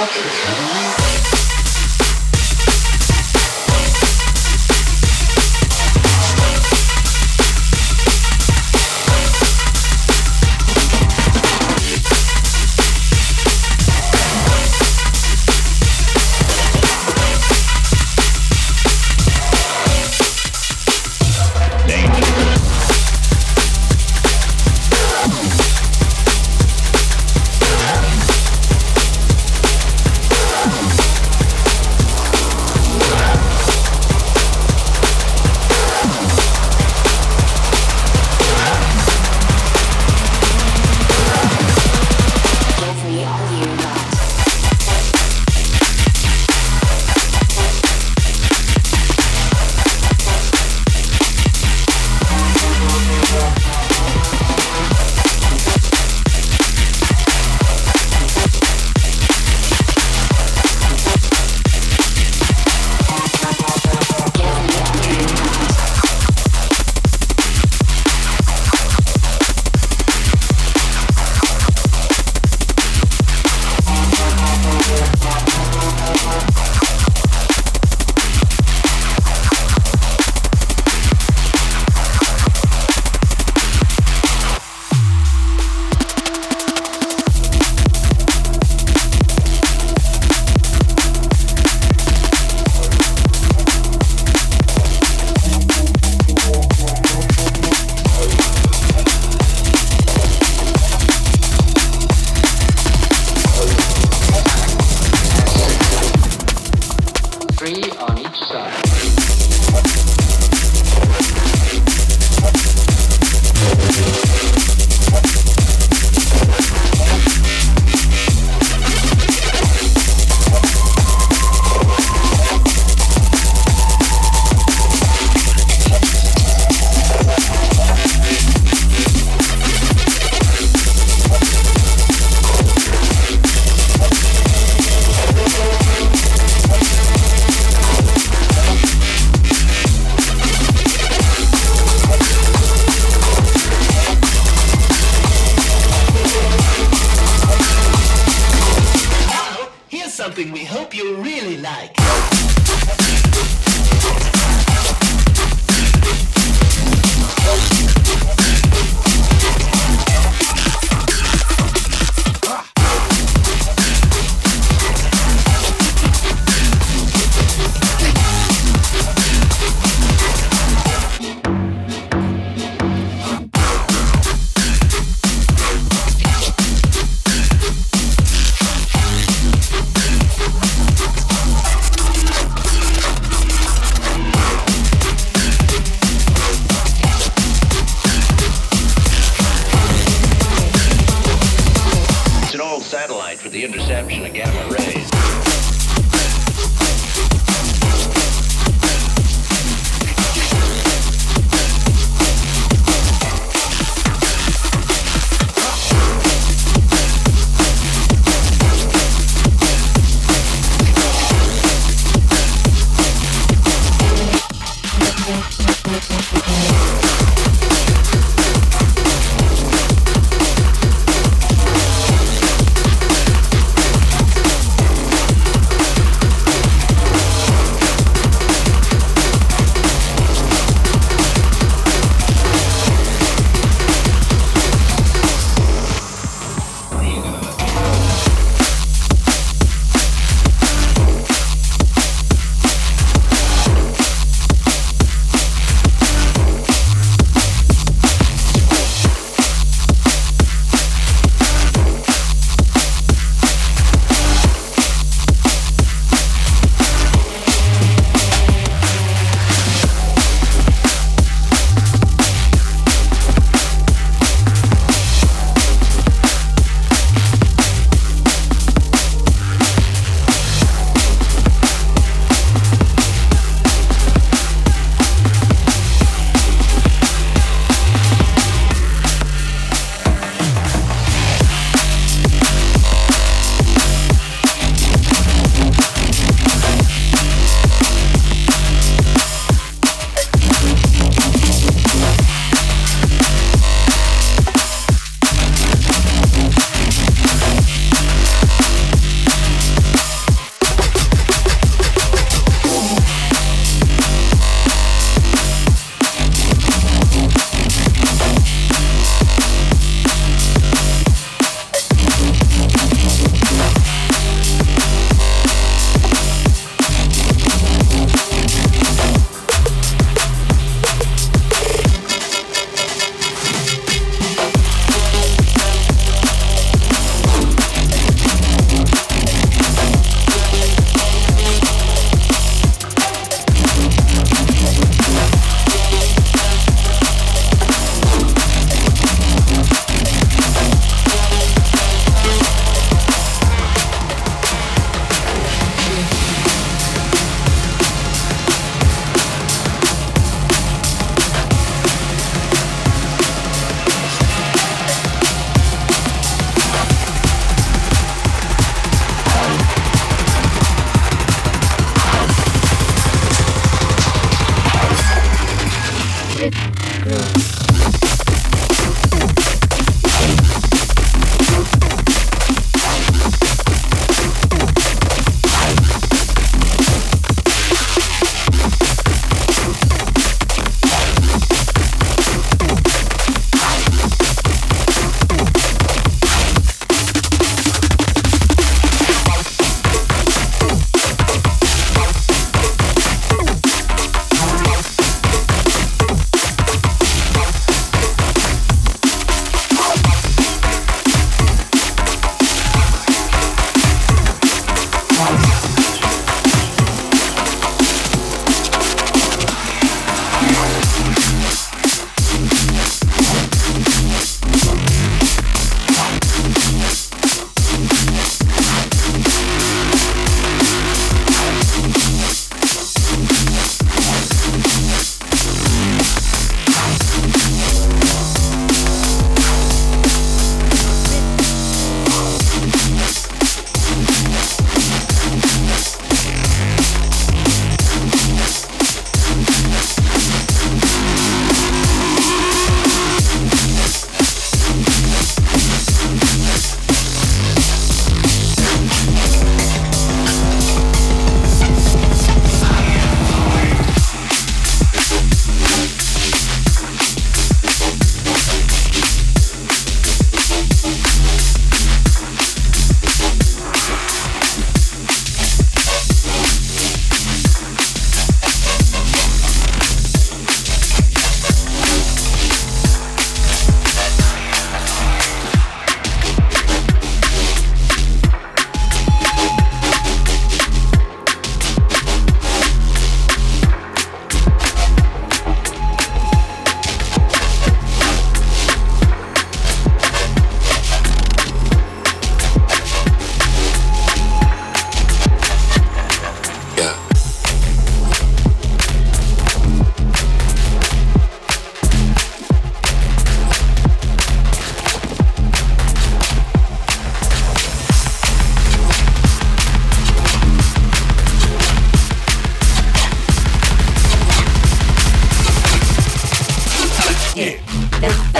わけですよね。it.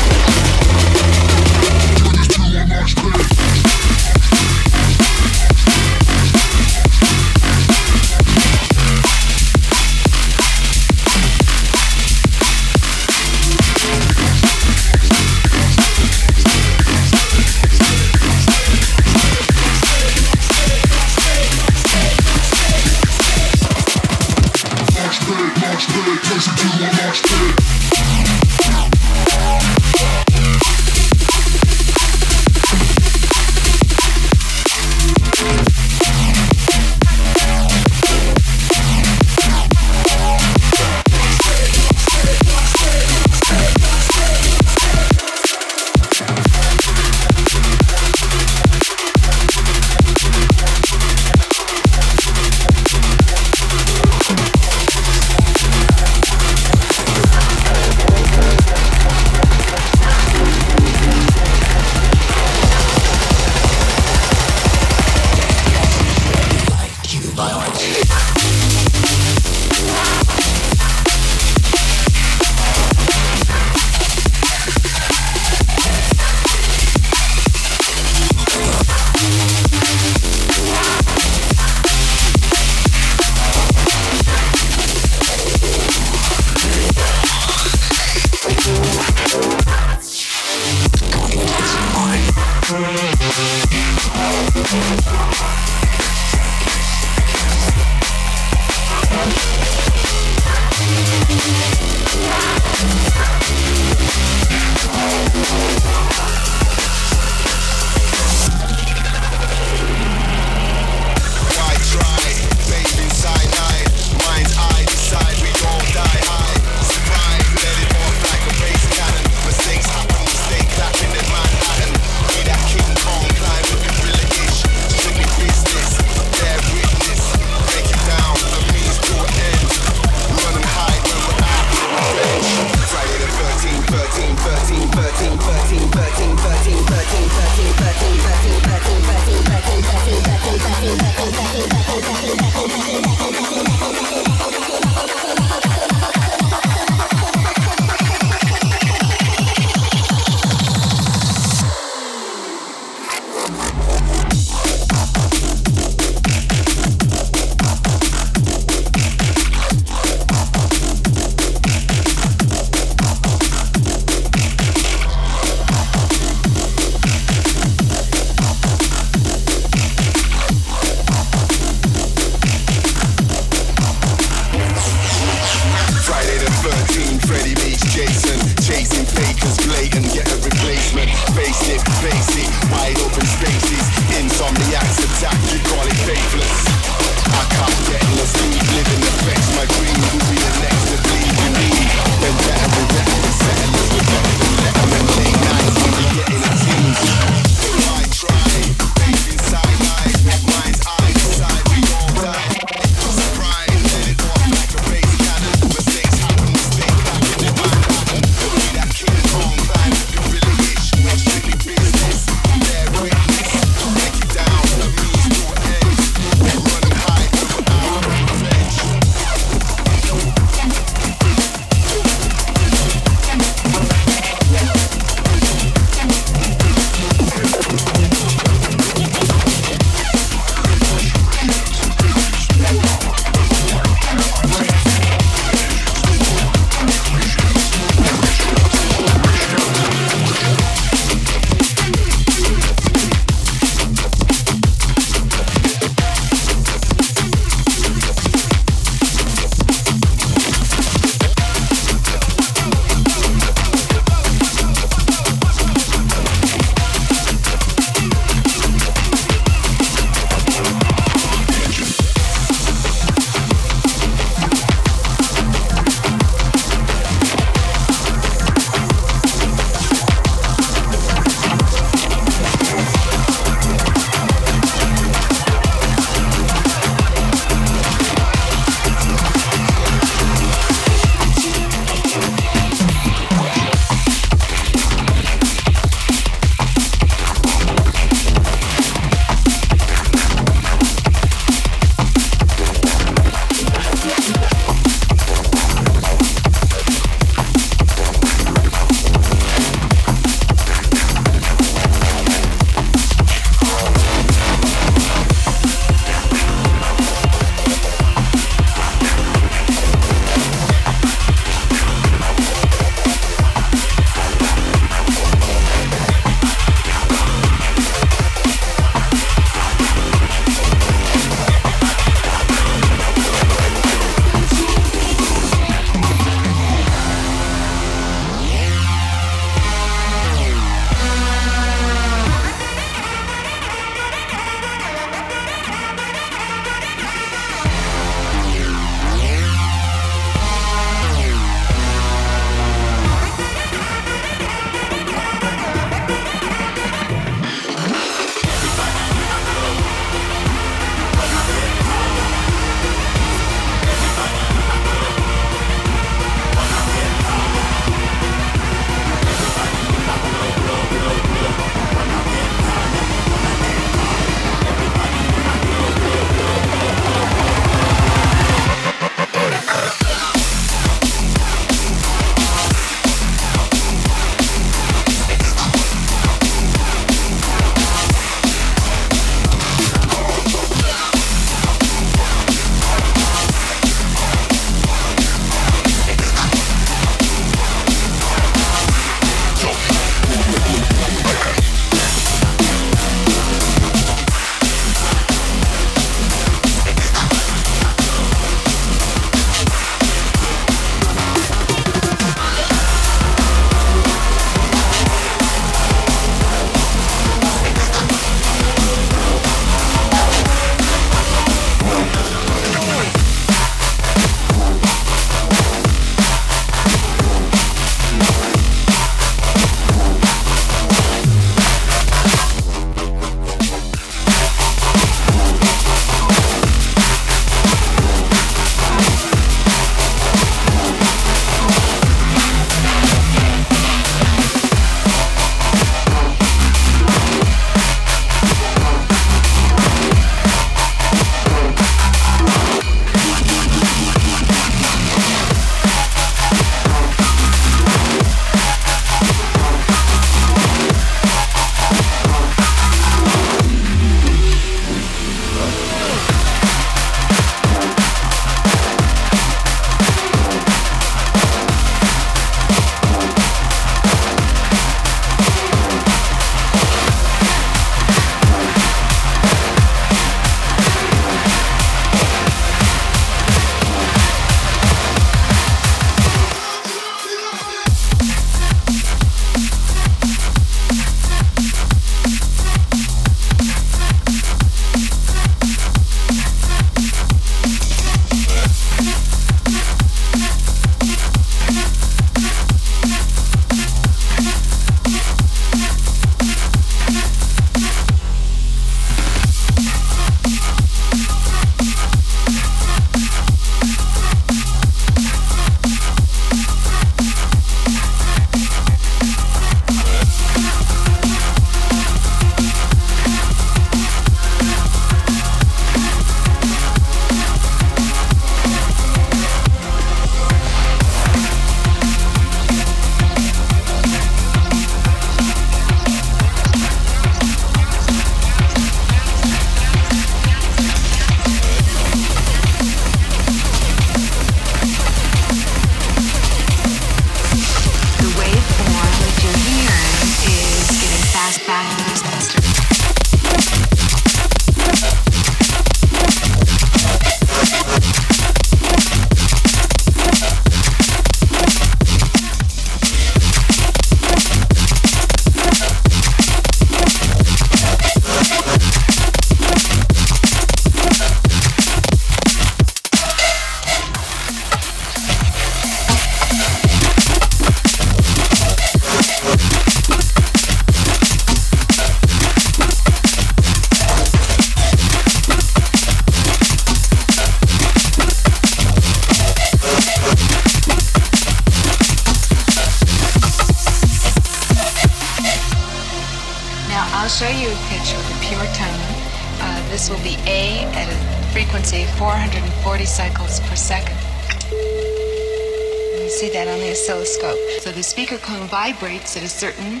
Vibrates at a certain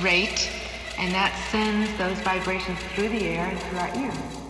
rate, and that sends those vibrations through the air and through our ears.